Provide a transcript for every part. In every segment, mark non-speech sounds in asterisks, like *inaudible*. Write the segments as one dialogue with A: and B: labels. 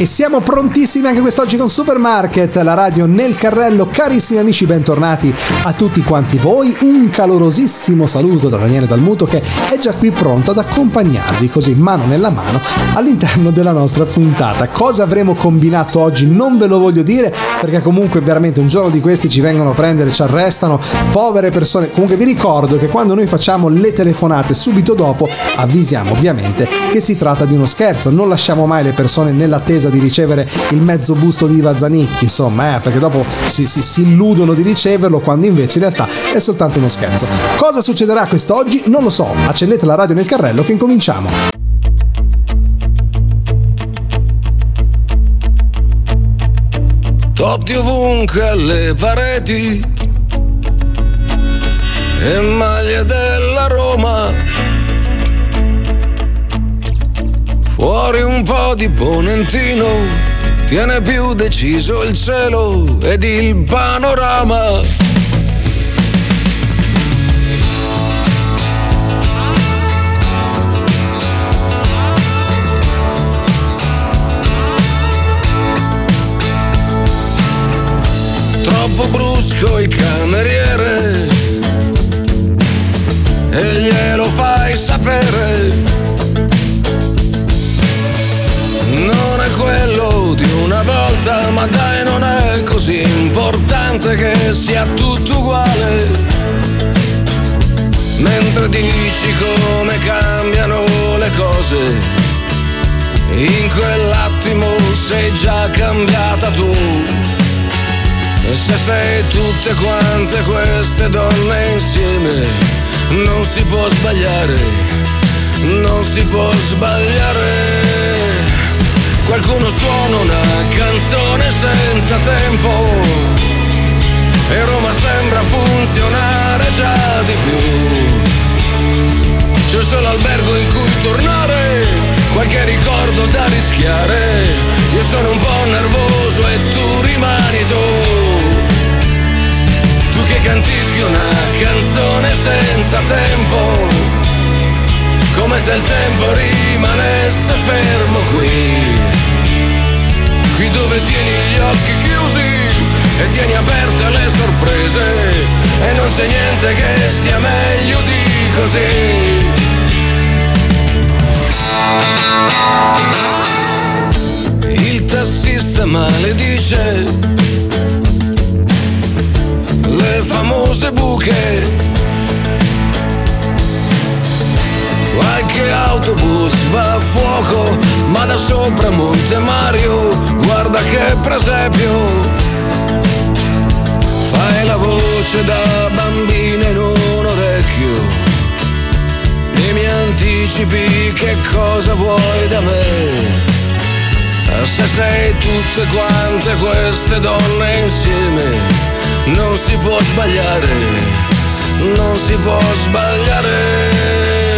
A: E siamo prontissimi anche quest'oggi con Supermarket, la radio nel carrello. Carissimi amici, bentornati a tutti quanti voi. Un calorosissimo saluto da Daniele Dalmuto che è già qui pronto ad accompagnarvi così mano nella mano all'interno della nostra puntata. Cosa avremo combinato oggi non ve lo voglio dire perché comunque veramente un giorno di questi ci vengono a prendere, ci arrestano, povere persone. Comunque vi ricordo che quando noi facciamo le telefonate subito dopo avvisiamo ovviamente che si tratta di uno scherzo, non lasciamo mai le persone nell'attesa attesa di ricevere il mezzo busto di Iva Zanicchi, insomma, eh, perché dopo si, si, si illudono di riceverlo quando invece in realtà è soltanto uno scherzo. Cosa succederà quest'oggi? Non lo so, accendete la radio nel carrello che incominciamo.
B: Totti ovunque alle pareti e maglie della Roma Fuori un po' di ponentino, tiene più deciso il cielo ed il panorama. Troppo brusco il cameriere e glielo fai sapere volta, ma dai non è così importante che sia tutto uguale. Mentre dici come cambiano le cose, in quell'attimo sei già cambiata tu. E se sei tutte quante queste donne insieme, non si può sbagliare, non si può sbagliare. Qualcuno suona una canzone senza tempo e Roma sembra funzionare già di più. C'è solo albergo in cui tornare, qualche ricordo da rischiare. Io sono un po' nervoso e tu rimani tu. Tu che cantichi una canzone senza tempo come se il tempo rimanesse fermo qui qui dove tieni gli occhi chiusi e tieni aperte le sorprese e non c'è niente che sia meglio di così. Il tassista maledice le famose buche Qualche autobus va a fuoco, ma da sopra Monte Mario, guarda che presepio. Fai la voce da bambina in un orecchio e mi anticipi che cosa vuoi da me. Se sei tutte quante queste donne insieme, non si può sbagliare, non si può sbagliare.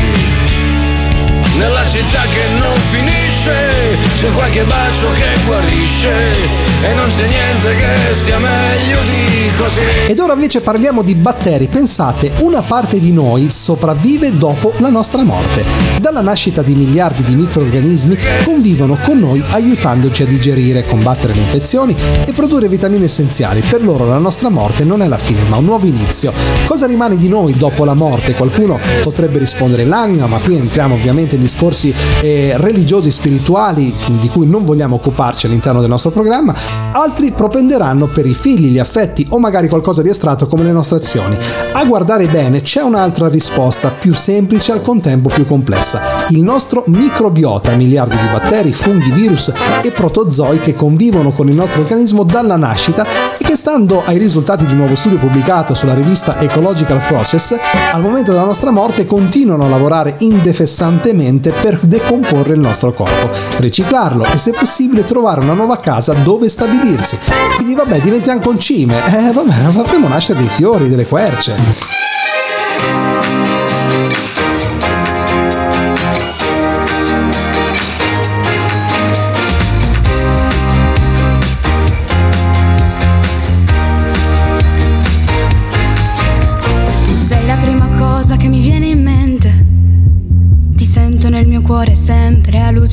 B: nella città che non finisce c'è qualche bacio che guarisce e non c'è niente che sia meglio di così.
A: Ed ora invece parliamo di batteri. Pensate, una parte di noi sopravvive dopo la nostra morte. Dalla nascita di miliardi di microorganismi convivono con noi aiutandoci a digerire, combattere le infezioni e produrre vitamine essenziali. Per loro la nostra morte non è la fine, ma un nuovo inizio. Cosa rimane di noi dopo la morte? Qualcuno potrebbe rispondere l'anima, ma qui entriamo ovviamente in discorsi eh, religiosi, spirituali, di cui non vogliamo occuparci all'interno del nostro programma, altri propenderanno per i figli, gli affetti o magari qualcosa di astratto come le nostre azioni. A guardare bene c'è un'altra risposta più semplice e al contempo più complessa. Il nostro microbiota, miliardi di batteri, funghi, virus e protozoi che convivono con il nostro organismo dalla nascita e che stando ai risultati di un nuovo studio pubblicato sulla rivista Ecological Process, al momento della nostra morte continuano a lavorare indefessantemente per decomporre il nostro corpo, riciclarlo e se possibile trovare una nuova casa dove stabilirsi. Quindi vabbè, diventiamo concime. Eh vabbè, avremo nascere dei fiori, delle querce.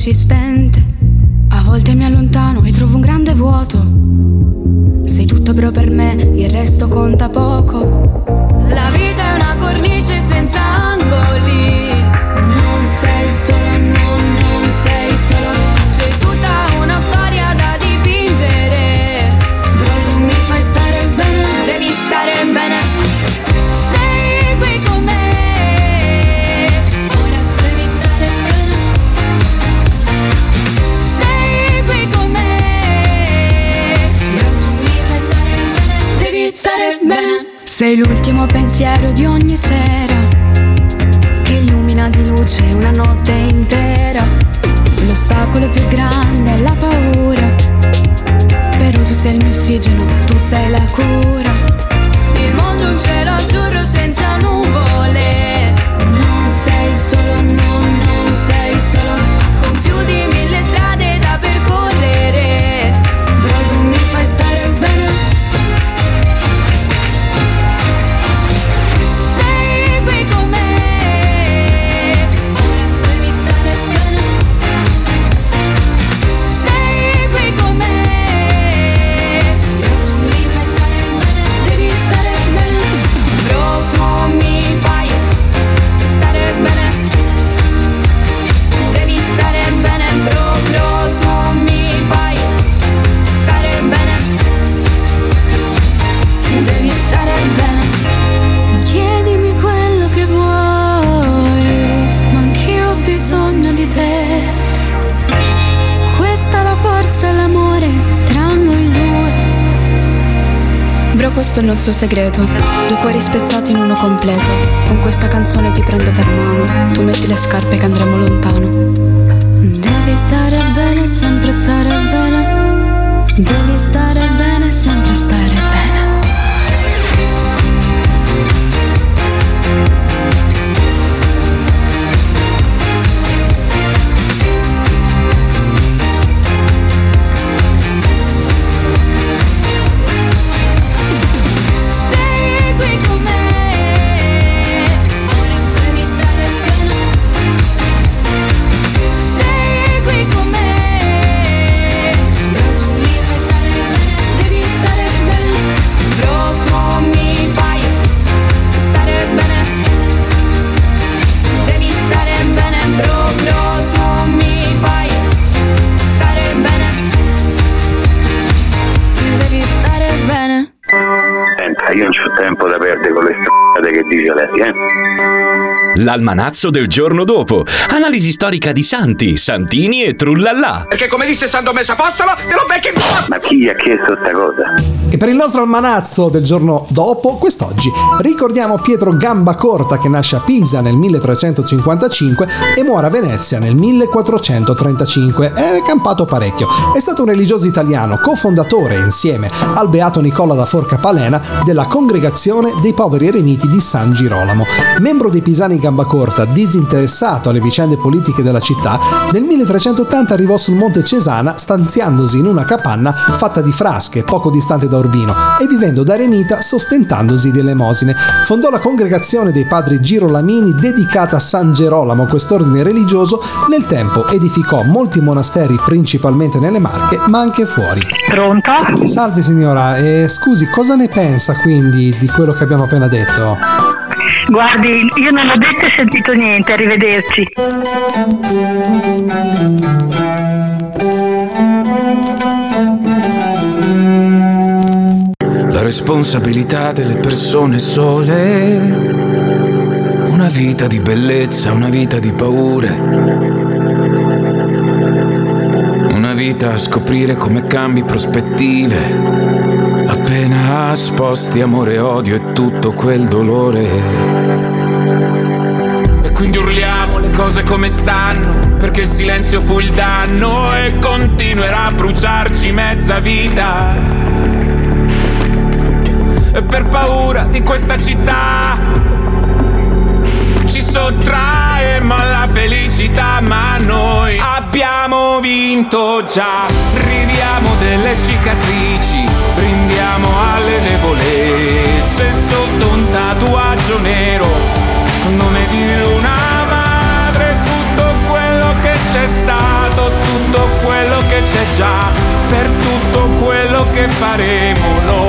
C: Luci spente. A volte mi allontano e trovo un grande vuoto. Sei tutto però per me, il resto conta poco. La vita è una cornice senza angoli. Non sei solo, no, Sei l'ultimo pensiero di ogni sera che illumina di luce una notte intera. L'ostacolo più grande è la paura, però tu sei il mio ossigeno, tu sei la cura. Il mondo è un cielo azzurro senza nuvole. Non sei solo, no, questo è il nostro segreto. Due cuori spezzati in uno completo. Con questa canzone ti prendo per mano. Tu metti le scarpe che andremo lontano. Devi stare bene, sempre stare bene. Devi stare bene, sempre stare bene. is üzlet, igen?
D: L'almanazzo del giorno dopo. Analisi storica di Santi, Santini e Trullallà.
E: Perché come disse San Domenico Apostolo, te lo becchi in
F: Ma chi ha chiesto sta cosa?
A: E per il nostro almanazzo del giorno dopo, quest'oggi, ricordiamo Pietro Gambacorta che nasce a Pisa nel 1355 e muore a Venezia nel 1435. È campato parecchio. È stato un religioso italiano, cofondatore insieme al beato Nicola da Forca Palena della Congregazione dei Poveri Eremiti di San Girolamo. Membro dei Pisani Gambacorta, disinteressato alle vicende politiche della città, nel 1380 arrivò sul Monte Cesana stanziandosi in una capanna fatta di frasche poco distante da Urbino e vivendo da eremita sostentandosi di elemosine. Fondò la congregazione dei padri Girolamini dedicata a San Gerolamo, quest'ordine religioso, nel tempo edificò molti monasteri principalmente nelle Marche ma anche fuori.
G: Pronto?
A: Salve signora, e scusi, cosa ne pensa quindi di quello che abbiamo appena detto?
G: Guardi, io non ho detto e sentito niente, arrivederci.
H: responsabilità delle persone sole. Una vita di bellezza, una vita di paure. Una vita a scoprire come cambi prospettive. Appena sposti amore odio e tutto quel dolore. E quindi urliamo le cose come stanno, perché il silenzio fu il danno e continuerà a bruciarci mezza vita. E per paura di questa città ci sottraemo alla felicità, ma noi abbiamo vinto già. Ridiamo delle cicatrici, brindiamo alle debolezze sotto un tatuaggio nero, nome di una madre, tutto quello che c'è stato, tutto quello che c'è già, per tutto quello che faremo noi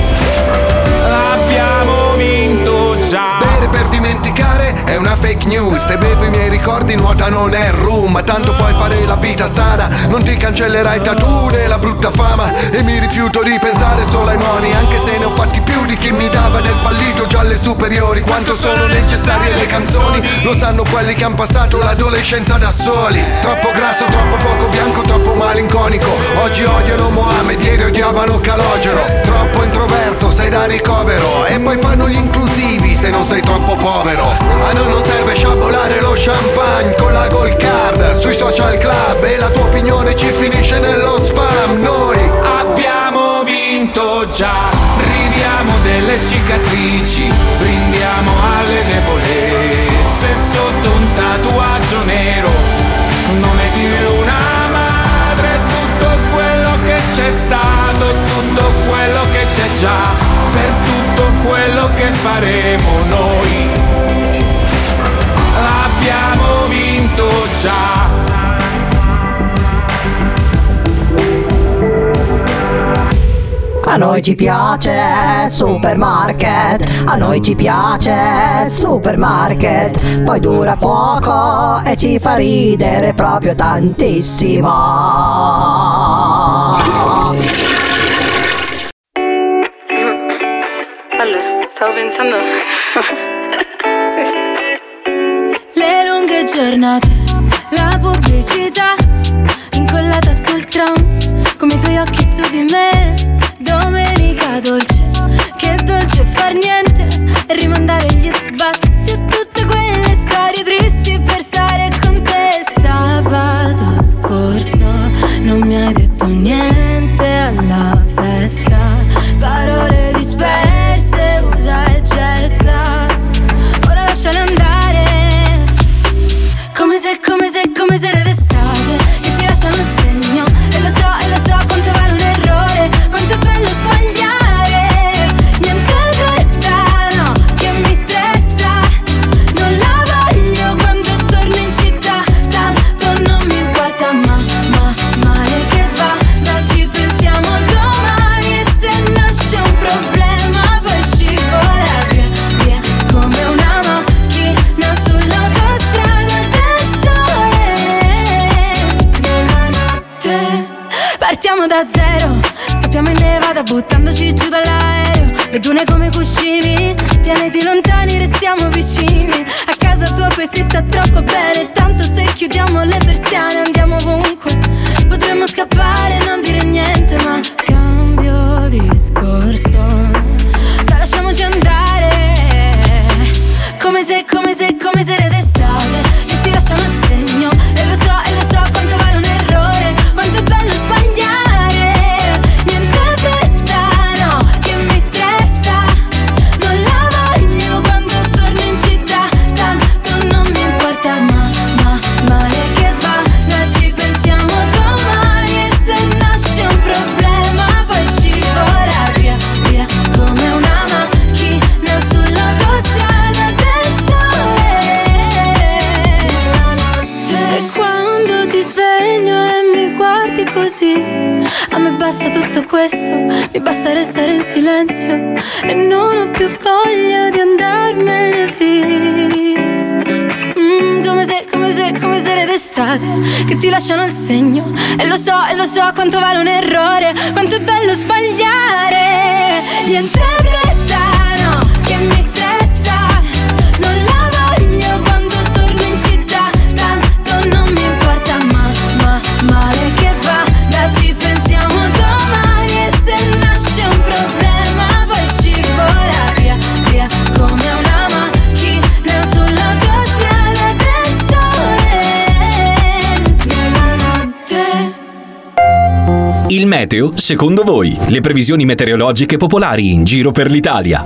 H: Abbiamo vinto già.
I: Bere per dimenticare è una fake news Se bevo i miei ricordi nuotano nel room. Ma tanto puoi fare la vita sana Non ti cancellerai tattoo né la brutta fama. E mi rifiuto di pensare solo ai moni Anche se ne ho fatti più di chi mi dava del fallito già alle superiori. Quanto sono necessarie le canzoni Lo sanno quelli che hanno passato l'adolescenza da soli. Troppo grasso, troppo poco bianco, troppo malinconico. Oggi odiano Mohamed, ieri odiavano Calogero. Troppo introverso, sei da ricovero. E poi fanno gli inclusivi se non sei troppo povero Noi non serve sciabolare lo champagne con la gold card Sui social club e la tua opinione ci finisce nello spam. Noi
H: abbiamo vinto già. Ridiamo delle cicatrici, brindiamo alle debolezze Sotto un tatuaggio nero, nome di una madre Tutto quello che c'è stato, tutto quello che c'è già. Per tutto quello che faremo noi. Abbiamo vinto già.
J: A noi ci piace supermarket, a noi ci piace supermarket, poi dura poco e ci fa ridere proprio tantissimo.
K: Stavo pensando. Giornate, la pubblicità, incollata sul tram, come i tuoi occhi su di me. Domenica dolce, che dolce far niente e rimandare gli sbatti e tutte quelle storie tristi per stare con te. Sabato scorso non mi hai detto niente alla festa, dune come cuscini Pianeti lontani restiamo vicini. A casa tua poi si sta troppo bene. Tanto se chiudiamo le persiane andiamo ovunque. Potremmo scappare Che ti lasciano il segno. E lo so, e lo so quanto vale un errore Quanto è bello sbagliare. Niente
D: meteo, secondo voi, le previsioni meteorologiche popolari in giro per l'Italia.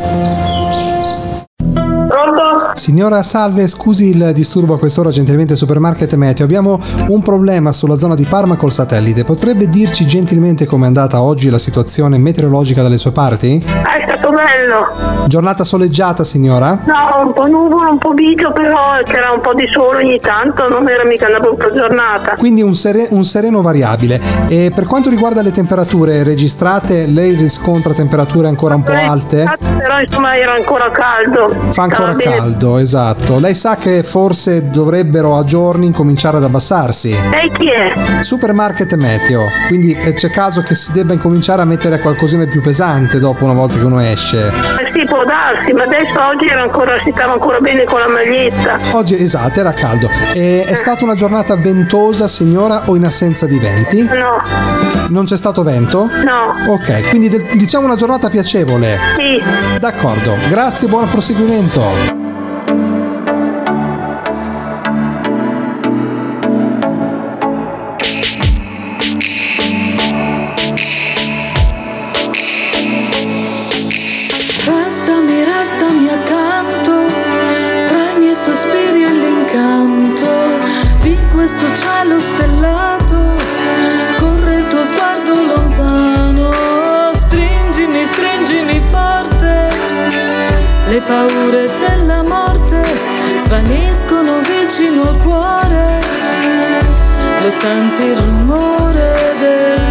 A: Signora Salve, scusi il disturbo a quest'ora, gentilmente Supermarket Meteo. Abbiamo un problema sulla zona di Parma col satellite. Potrebbe dirci gentilmente com'è andata oggi la situazione meteorologica dalle sue parti?
L: È stato bello.
A: Giornata soleggiata, signora?
L: No, un po' nuvolo, un po' bigio, però c'era un po' di sole ogni tanto, non era mica una brutta giornata.
A: Quindi un, sere- un sereno variabile. E per quanto riguarda le temperature registrate, lei riscontra temperature ancora un po' alte?
L: Però insomma era ancora caldo.
A: Fa ancora
L: Stava bene.
A: caldo, esatto. Lei sa che forse dovrebbero a giorni incominciare ad abbassarsi.
L: Lei chi è?
A: Supermarket Meteo, quindi eh, c'è caso che si debba incominciare a mettere qualcosina più pesante dopo una volta che uno esce.
L: Eh sì, può darsi, ma adesso oggi era ancora, si stava ancora bene con la maglietta.
A: Oggi esatto, era caldo. E è stata una giornata ventosa, signora, o in assenza di venti?
L: No,
A: Non c'è stato vento?
L: no.
A: Ok, quindi del- diciamo una giornata piacevole.
L: Sì.
A: D'accordo, grazie, buon proseguimento.
M: Le paure della morte svaniscono vicino al cuore. Lo senti il rumore del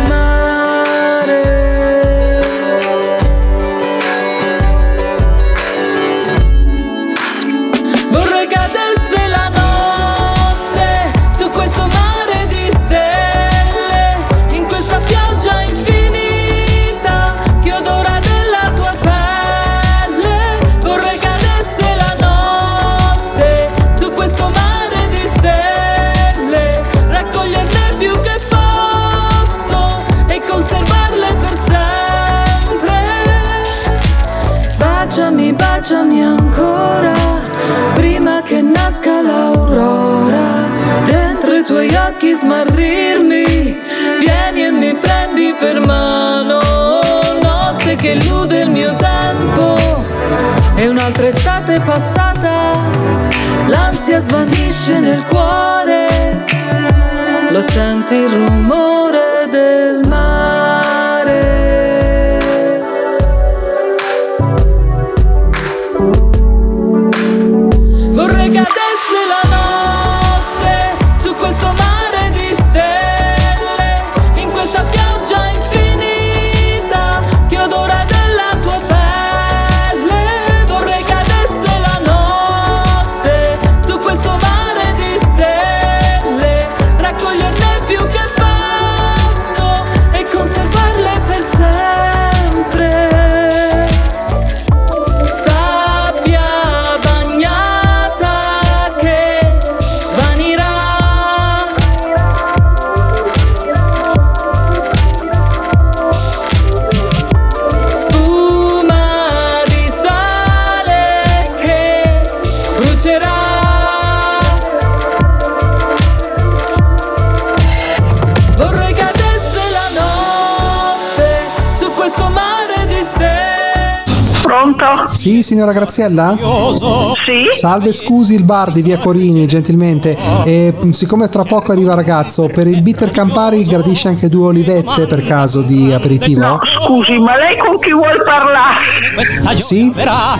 A: Sì, signora Graziella?
L: Sì.
A: Salve, scusi il bar di via Corini, gentilmente. E, mh, siccome tra poco arriva ragazzo, per il bitter Campari gradisce anche due olivette per caso di aperitivo?
L: No, scusi, ma lei con chi vuol parlare?
A: Sì?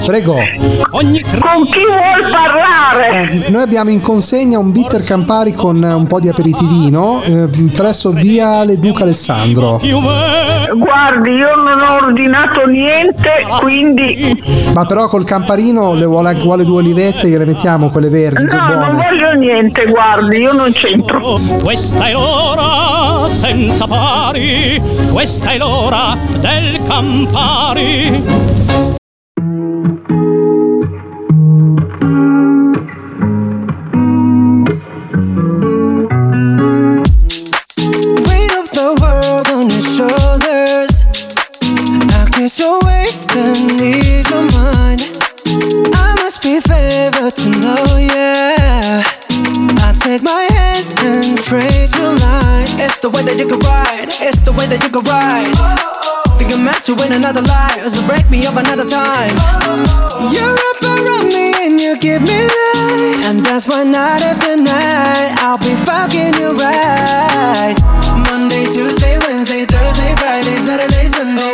A: Prego.
L: Con chi vuol parlare?
A: Eh, noi abbiamo in consegna un bitter Campari con eh, un po' di aperitivino eh, presso via Le Duca Alessandro.
L: Guardi, io non ho ordinato niente, quindi
A: Ma però col Camparino le vuole, vuole due olivette, gliele mettiamo quelle verdi,
L: no, non
A: buone.
L: voglio niente, guardi, io non c'entro.
N: Questa è l'ora senza pari, questa è l'ora del Campari.
O: Ease your mind. I must be favored to know, yeah. I take my hands and praise your lines. It's the way that you can ride. It's the way that you can ride. Oh. Think I'm meant to win another life, so break me up another time. Oh. You're up around me and you give me life, and that's why night after night I'll be fucking you right. Monday, Tuesday, Wednesday, Thursday, Friday, Saturday, Sunday.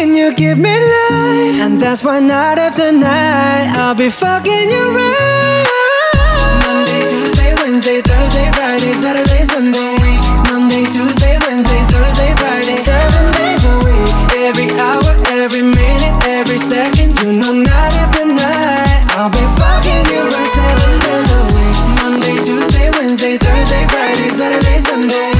O: and you give me life. And that's why night after night I'll be fucking you right. Monday, Tuesday, Wednesday, Thursday, Friday, Saturday, Sunday. Monday, Tuesday, Wednesday, Thursday, Friday. Seven days a week. Every hour, every minute, every second. You know, night after night I'll be fucking you. Seven days a week. Monday, Tuesday, Wednesday, Thursday, Friday, Saturday, Sunday.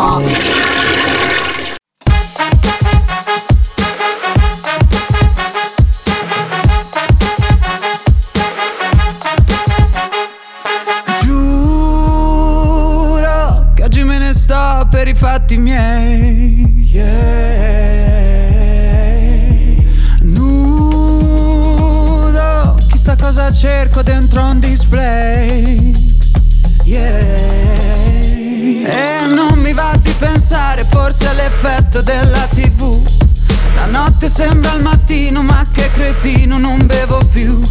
C: Non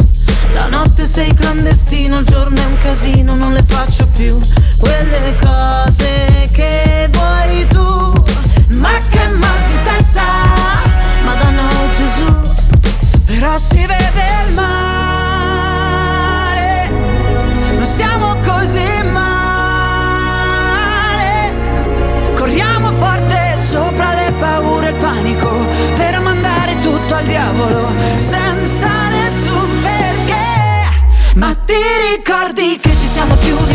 P: La notte sei clandestino, il giorno è un casino, non le faccio più quelle cose che vuoi tu. Ma che mal di testa, Madonna oh Gesù.
C: Però si vede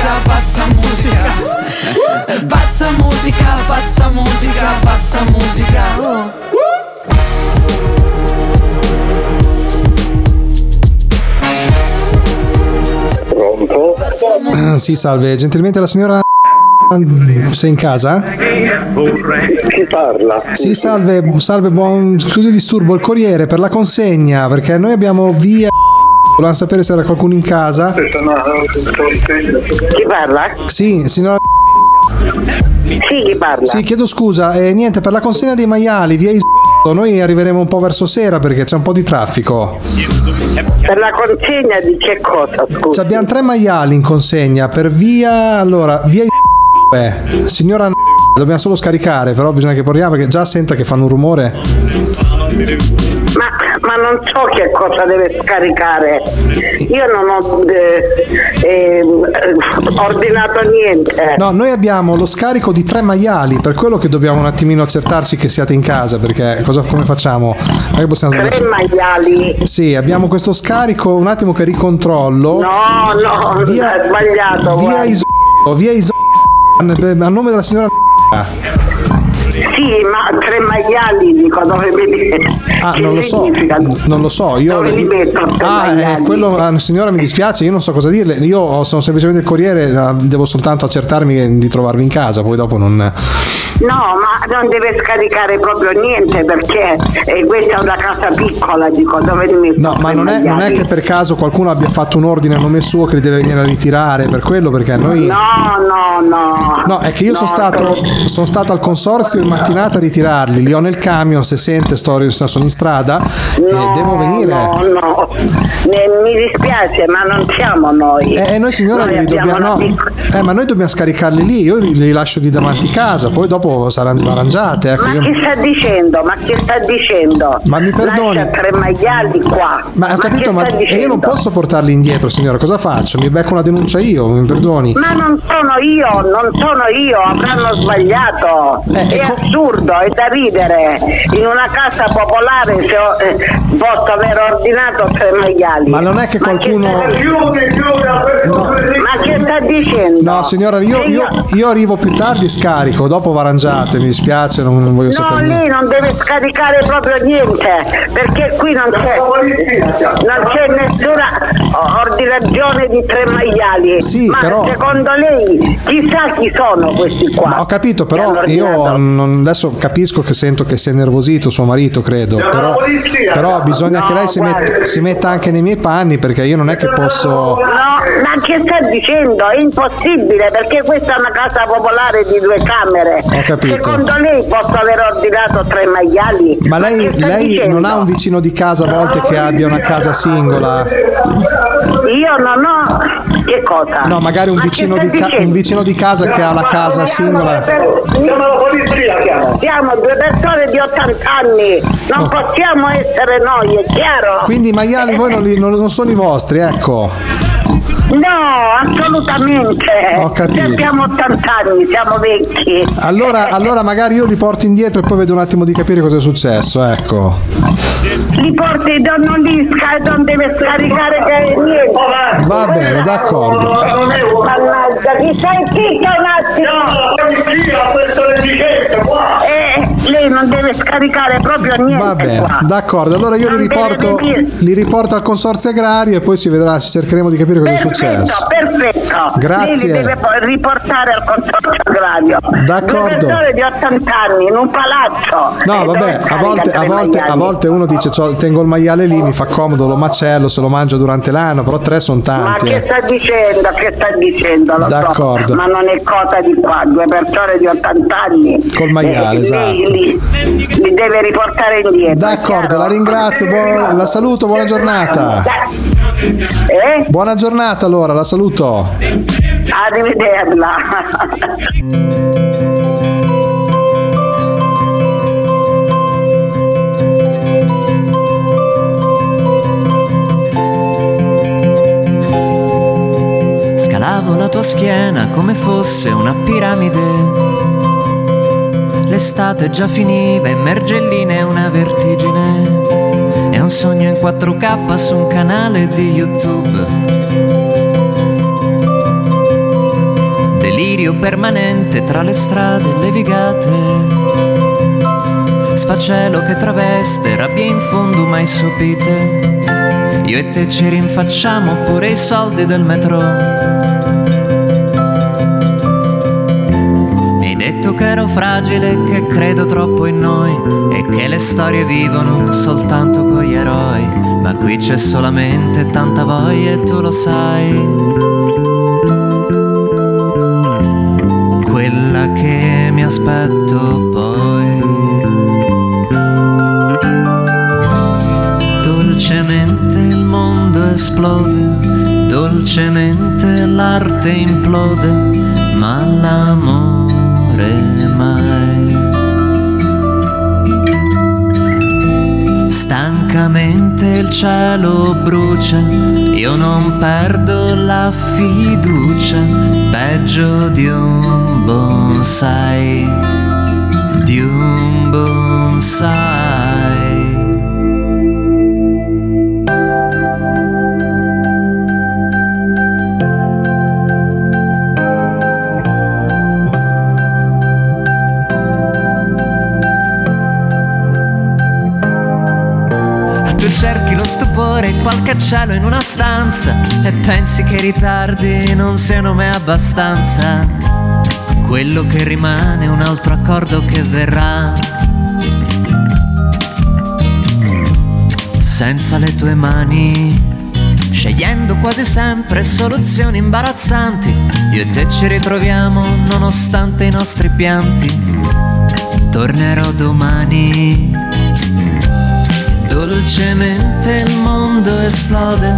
C: musica, pazza musica. Pazza musica, pazza musica, pazza musica.
Q: Pronto?
A: Ah, Sì, salve, gentilmente la signora sei in casa?
Q: Chi parla?
A: Sì, salve, salve, buon scusi il disturbo, il corriere per la consegna, perché noi abbiamo via Volevamo sapere se era qualcuno in casa.
Q: Chi parla?
A: Sì, signora
Q: Sì, chi parla?
A: Sì, chiedo scusa, eh, niente, per la consegna dei maiali, via Is- noi arriveremo un po' verso sera perché c'è un po' di traffico.
Q: Per la consegna di che cosa, scusa?
A: Ci abbiamo tre maiali in consegna per via. Allora, via Is- eh, signora dobbiamo solo scaricare, però bisogna che porriamo perché già senta che fanno un rumore.
Q: Ma, ma non so che cosa deve scaricare. Io non ho eh, eh, ordinato niente.
A: No, noi abbiamo lo scarico di tre maiali, per quello che dobbiamo un attimino accertarci che siate in casa, perché cosa, come facciamo? Che possiamo
Q: Tre maiali.
A: Sì, abbiamo questo scarico, un attimo che ricontrollo.
Q: No, no,
A: Via-
Q: è sbagliato.
A: Via
Q: guarda.
A: Iso, via Iso, a nome della signora
Q: Sì, ma tre maiali, dico, dove vedi?
A: Ah, non lo so, non lo so. Io, ah, eh, quello, ah, signora, mi dispiace, io non so cosa dirle. Io sono semplicemente il corriere, devo soltanto accertarmi di trovarvi in casa, poi dopo non.
Q: No, ma non deve scaricare proprio niente perché eh, questa è una casa piccola, dico, dove metto?
A: No, ma non è, non è che per caso qualcuno abbia fatto un ordine a nome suo che deve venire a ritirare per quello, perché noi.
Q: No, no, no.
A: No, è che io
Q: No,
A: sono, stato, sono stato al consorzio in mattinata a ritirarli, li ho nel camion, se sente sto, sono in strada e devo venire.
Q: No, no, mi dispiace, ma non siamo noi.
A: Eh, noi signora
Q: Noi
A: li dobbiamo, no,
Q: piccola-
A: eh, ma noi dobbiamo scaricarli lì, io li, li lascio lì davanti casa, poi dopo saranno arrangiate. Ecco,
Q: Ma
A: io-
Q: che sta dicendo? Ma che sta dicendo?
A: Ma mi perdoni.
Q: Lascia tre maiali qua.
A: Ma ho capito, ma e io non posso portarli indietro, signora, cosa faccio? Mi becco una denuncia io, mi perdoni.
Q: Ma non sono io, non sono io, avranno sbagliato.
A: Eh,
Q: è assurdo, è da ridere. In una casa popolare se ho- eh, posso aver ordinato tre maiali.
A: Ma non è che qualcuno-
Q: che Ma che sta dicendo?
A: No, signora, io, io, io arrivo più tardi e scarico, dopo va arrangiate, mi dispiace, non, non voglio
Q: No,
A: sapere
Q: lei
A: niente.
Q: non deve scaricare proprio niente, perché qui non c'è, non c'è nessuna ordinazione di tre maiali.
A: Sì,
Q: Ma
A: però-
Q: secondo lei chissà chi sono questi qua?
A: Ho capito, però io non- adesso capisco che sento che si è nervosito suo marito, credo. Però, però bisogna che lei si, met- si metta anche nei miei panni perché io non è che posso.
Q: No, ma che sta dicendo? È impossibile perché questa è una casa popolare di due camere.
A: Ho capito.
Q: Secondo lei posso aver ordinato tre maiali?
A: Ma lei,
Q: sta
A: lei non ha un vicino di casa a volte che abbia una casa singola?
Q: Io non ho. Che cosa?
A: No, magari un
Q: Ma
A: vicino, di, ca- un vicino di casa che ha la casa singola.
Q: Chiama la polizia, chiama. Siamo due persone di 80 anni, non possiamo essere noi, è chiaro?
A: Quindi i maiali voi non, li- non sono i vostri, ecco.
Q: No, assolutamente.
A: Ho capito.
Q: Se Abbiamo 80 anni, siamo vecchi.
A: Allora, allora magari io li porto indietro e poi vedo un attimo di capire cosa è successo, ecco.
Q: Li porti, non, non, li sca- non deve scaricare che niente.
A: Va bene, d'accordo.
Q: Mannaggia, sei zitto un attimo? Eh, lei non deve scaricare proprio niente
A: Va bene,
Q: qua.
A: d'accordo. Allora io li riporto, li riporto al consorzio agrario e poi si vedrà, cercheremo di capire cosa è successo.
Q: Perfetto,
A: Grazie.
Q: Lei li deve riportare al consorzio agrario.
A: D'accordo.
Q: Due persone di 80 anni in un palazzo.
A: No,
Q: E
A: vabbè, a volte, a, volte, a volte uno dice "C'ho- tengo il maiale lì, mi fa comodo, lo macello, se lo mangio durante l'anno, però tre sono
Q: Ma
A: tanti.
Q: che
A: eh.
Q: sta dicendo? Che sta dicendo? Lo so,
A: D'accordo.
Q: ma non è cosa di qua, due persone di 80 anni.
A: Col maiale,
Q: Eh,
A: esatto.
Q: Li, li- li deve riportare indietro.
A: D'accordo, la ringrazio, buon- la saluto, buona giornata.
Q: Eh?
A: Buona giornata allora, la saluto.
Q: Arrivederla.
R: Scalavo la tua schiena come fosse una piramide. L'estate già finiva e mergelline è una vertigine. È un sogno in 4K su un canale di YouTube. Delirio permanente tra le strade levigate. Sfacelo che traveste, rabbia in fondo mai sopite. Io e te ci rinfacciamo pure i soldi del metro. Detto che ero fragile, che credo troppo in noi e che le storie vivono soltanto con gli eroi. Ma qui c'è solamente tanta voglia e tu lo sai. Quella che mi aspetto poi. Dolcemente il mondo esplode, dolcemente l'arte implode, ma l'amore mai. Stancamente il cielo brucia, io non perdo la fiducia, peggio di un bonsai, di un bonsai. Stupore in qualche cielo in una stanza e pensi che i ritardi non siano mai abbastanza. Quello che rimane è un altro accordo che verrà. Senza le tue mani, scegliendo quasi sempre soluzioni imbarazzanti. Io e te ci ritroviamo nonostante i nostri pianti. Tornerò domani. Dolcemente il mondo esplode,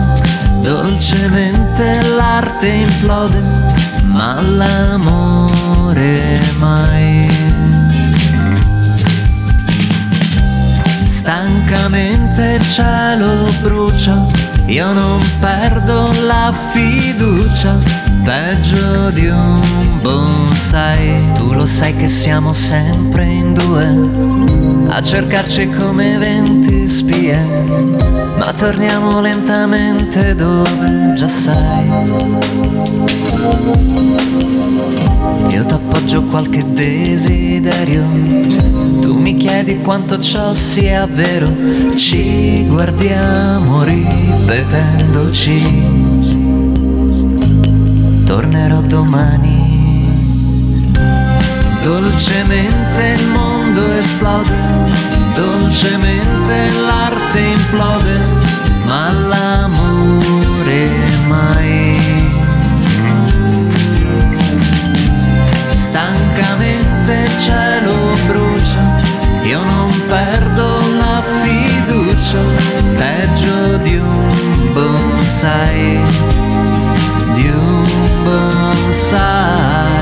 R: dolcemente l'arte implode, ma l'amore mai. Stancamente il cielo brucia, io non perdo la fiducia, peggio di un bonsai. Tu lo sai che siamo sempre in due, a cercarci come venti spie, ma torniamo lentamente dove già sai. Io t'appoggio qualche desiderio, tu mi chiedi quanto ciò sia vero, ci guardiamo ripetendoci. Tornerò domani. Dolcemente il mondo esplode, dolcemente l'arte implode, ma l'amore mai. Stancamente il cielo brucia, io non perdo la fiducia, peggio di un bonsai, di un bonsai.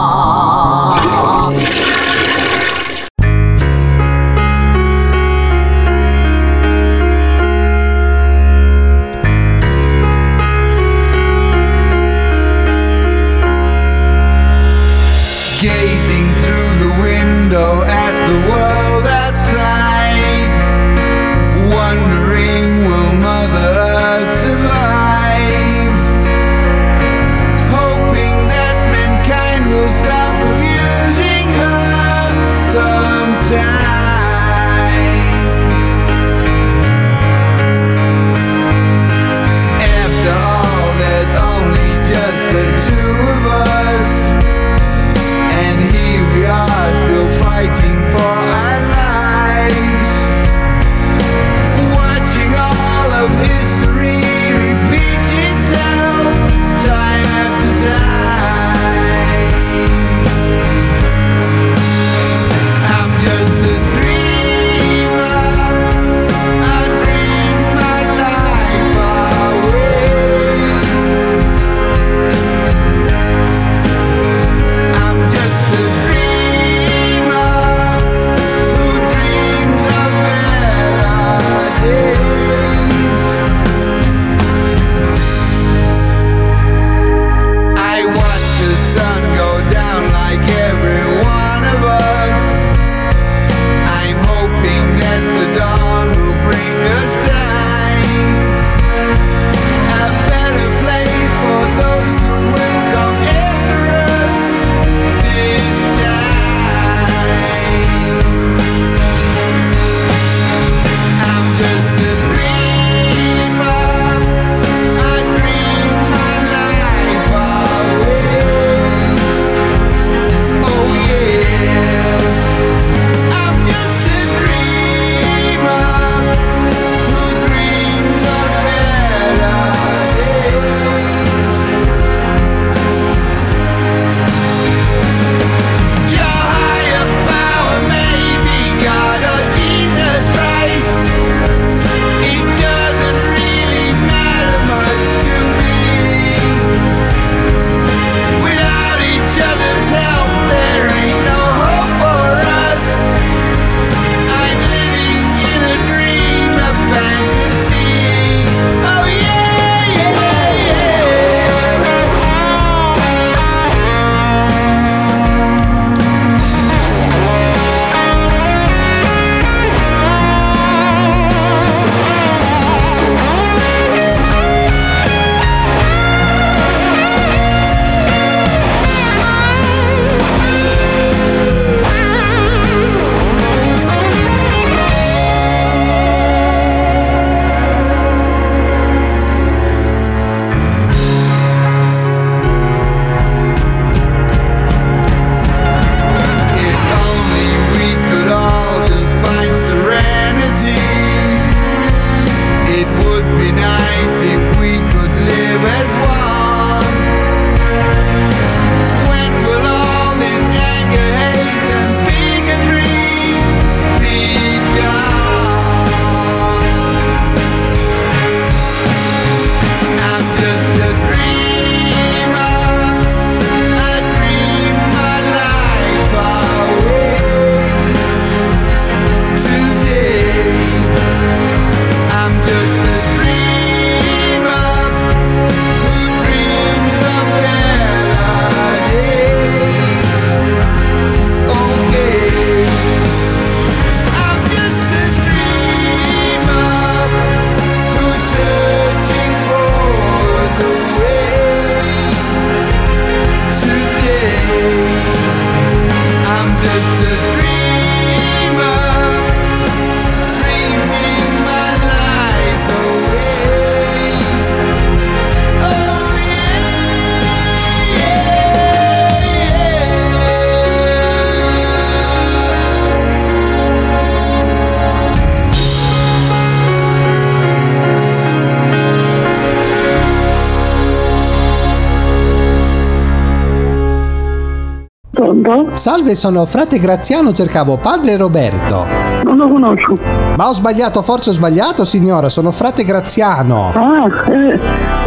A: Salve, sono frate Graziano, cercavo padre Roberto.
L: Non lo conosco.
A: Ma ho sbagliato, forse ho sbagliato, signora. Sono frate Graziano.
L: Ah, eh,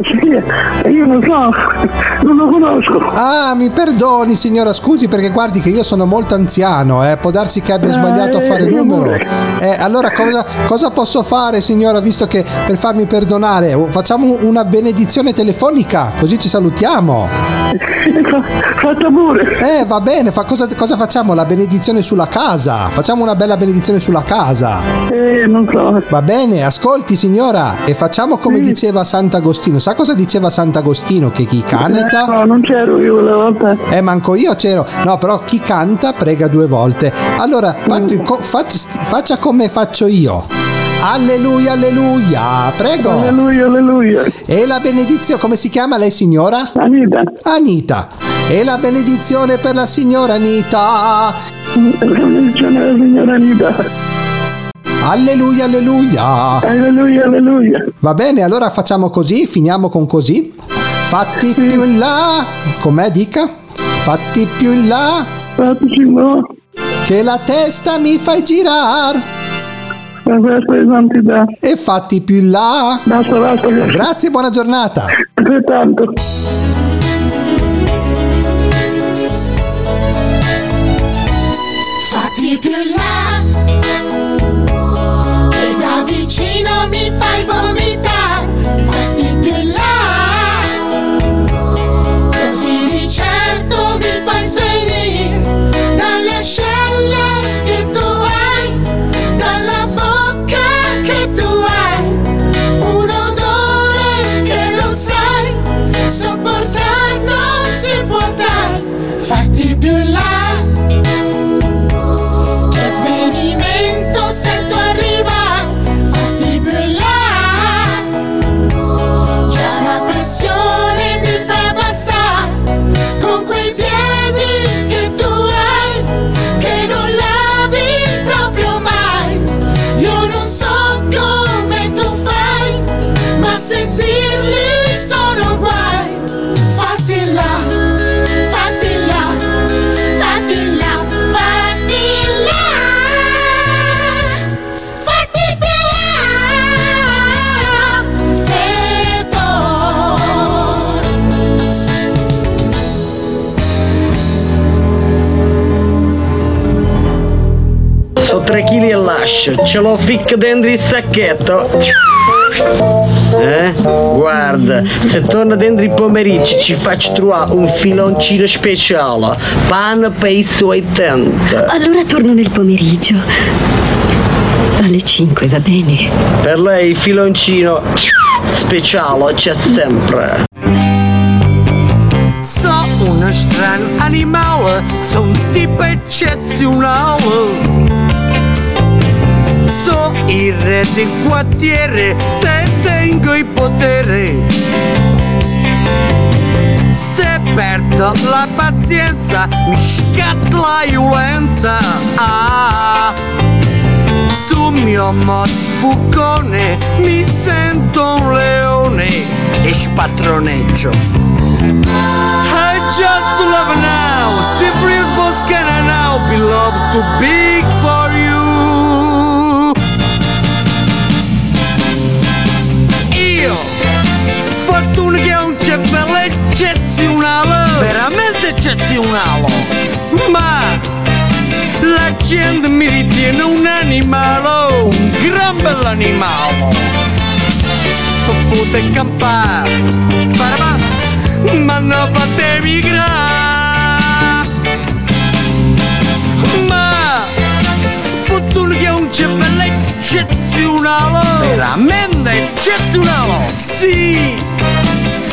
L: sì, io non so, non lo conosco.
A: Ah, mi perdoni, signora, scusi perché guardi che io sono molto anziano, eh. Può darsi che abbia sbagliato a fare
L: Eh, io
A: numero.
L: pure.
A: Eh, allora cosa, cosa posso fare, signora, visto che per farmi perdonare oh, facciamo una benedizione telefonica, così ci salutiamo.
L: Fatta pure.
A: Eh, va bene, fa- cosa, cosa facciamo? La benedizione sulla casa. Facciamo una bella benedizione sulla casa.
L: Eh, non so.
A: Va bene, ascolti signora, e facciamo come diceva Sant'Agostino. Sa cosa diceva Sant'Agostino? Che chi canta...
L: No, non c'ero io quella volta.
A: Eh, manco io c'ero. No, però chi canta prega due volte. Allora, fatti- co- faccia, faccia come faccio io. Alleluia, alleluia. Prego.
L: Alleluia, alleluia.
A: E la benedizione, come si chiama lei signora?
L: Anita.
A: Anita. E la benedizione per la signora Anita.
L: La benedizione della signora Anita.
A: Alleluia, alleluia.
L: Alleluia, alleluia.
A: Va bene, allora facciamo così, finiamo con così. Fatti più in là. Com'è, dica? Fatti più in là.
L: Fatti no.
A: Che la testa mi fai girare. E fatti più in là.
L: Basta, basta.
A: Grazie, buona giornata.
L: Altrettanto.
S: Che da vicino mi fai vomitare
T: ce l'ho ficca dentro il sacchetto. Eh? Guarda, se torna dentro il pomeriggio ci faccio trovare un filoncino speciale. Pane per i suoi tenti.
U: Allora torno nel pomeriggio. Alle 5, va bene?
T: Per lei il filoncino speciale c'è sempre.
V: So uno strano animale, so un tipo eccezionale. So il re del quartiere, te tengo il potere. Se perdo la pazienza, mi scatta la violenza. Ah, sul mio mod fucone mi sento un leone e spattroneggio. I just love now, Steve Boscana now, beloved too big for fortuna che ho un cervello eccezionale, veramente eccezionale, ma la gente mi ritiene un animale, un gran bell'animale. Potete campare, farma, ma non fate migrare. Ma fortuna che ho un cervello eccezionale, veramente eccezionale. Sì,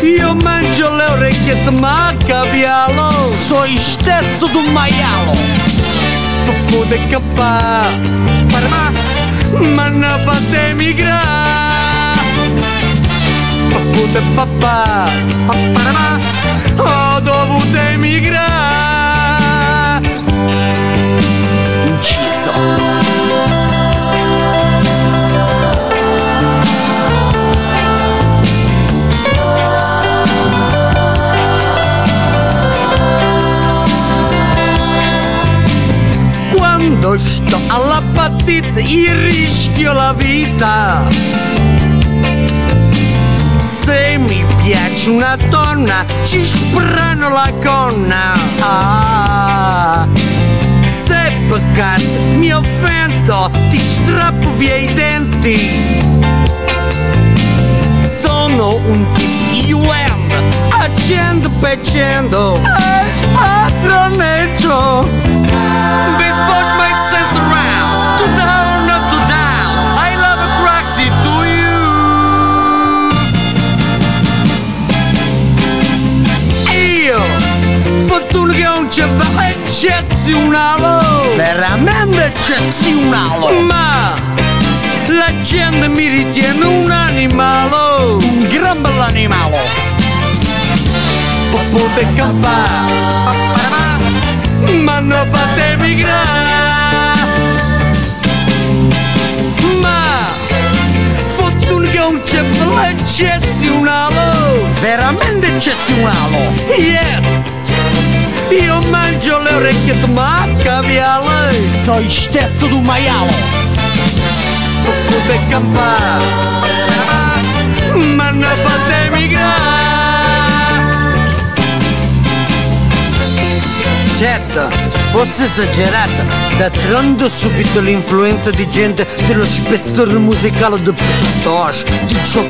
V: io mangio le orecchiette ma capialo, so il stesso di un maialo. Potete campare, farma, ma non fate migrare. Papute papà, papà, ho dovuto emigrare. Inciso. Quando sto alla patita, io rischio la vita. Se mi piace una donna, ci sprano la gonna. Ah, se per caso mi offendo, ti strappo via i denti. Sono un UM, accendo peccendo, spadroneggio. This put my sense around, to down, not to down. I love a proxy to you. Io, fortuna un cervello eccezionale. Veramente eccezionale. Ma la gente mi ritiene un animale, un gran bell'animale. Potete campare, ma non fate emigrare. Ma fortuna che un cervello eccezionale, veramente eccezionale. Yes! Io mangio le orecchie di maccaviale, sono stesso di un maiale potete campare ma non fate migrare certo forse esagerata d'altronde subito l'influenza di gente dello spessore musicale di Plutosh di Joe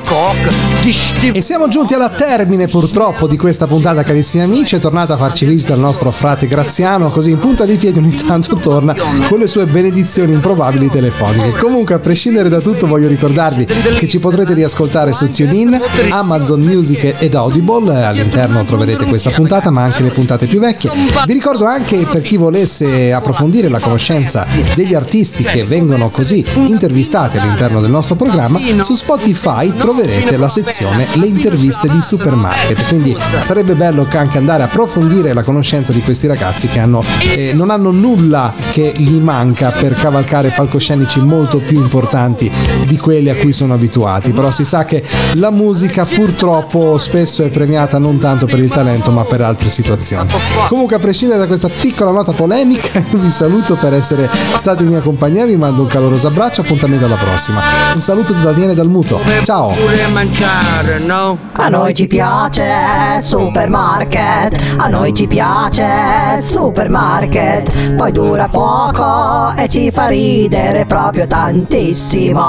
V: di Steve
A: E siamo giunti alla termine purtroppo di questa puntata carissimi amici, è tornato a farci visita il nostro frate Graziano, così in punta di piedi ogni tanto torna con le sue benedizioni improbabili telefoniche. Comunque a prescindere da tutto voglio ricordarvi che ci potrete riascoltare su TuneIn, Amazon Music ed Audible, all'interno troverete questa puntata ma anche le puntate più vecchie. Vi ricordo anche per chi volesse approfondire la conoscenza degli artisti che vengono così intervistati all'interno del nostro programma, su Spotify troverete la sezione Le interviste di Supermarket, quindi sarebbe bello anche andare a approfondire la conoscenza di questi ragazzi che hanno, eh, non hanno nulla che gli manca per cavalcare palcoscenici molto più importanti di quelli a cui sono abituati, però si sa che la musica purtroppo spesso è premiata non tanto per il talento ma per altre situazioni. Comunque a prescindere da questa piccola nota polemica *laughs* vi saluto per essere stati in mia compagnia, vi mando un caloroso abbraccio, appuntamento alla prossima. Un saluto da Daniele ciao!
V: pure mangiare no
W: A noi ci piace supermarket, a noi ci piace supermarket, poi dura poco e ci fa ridere proprio tantissimo.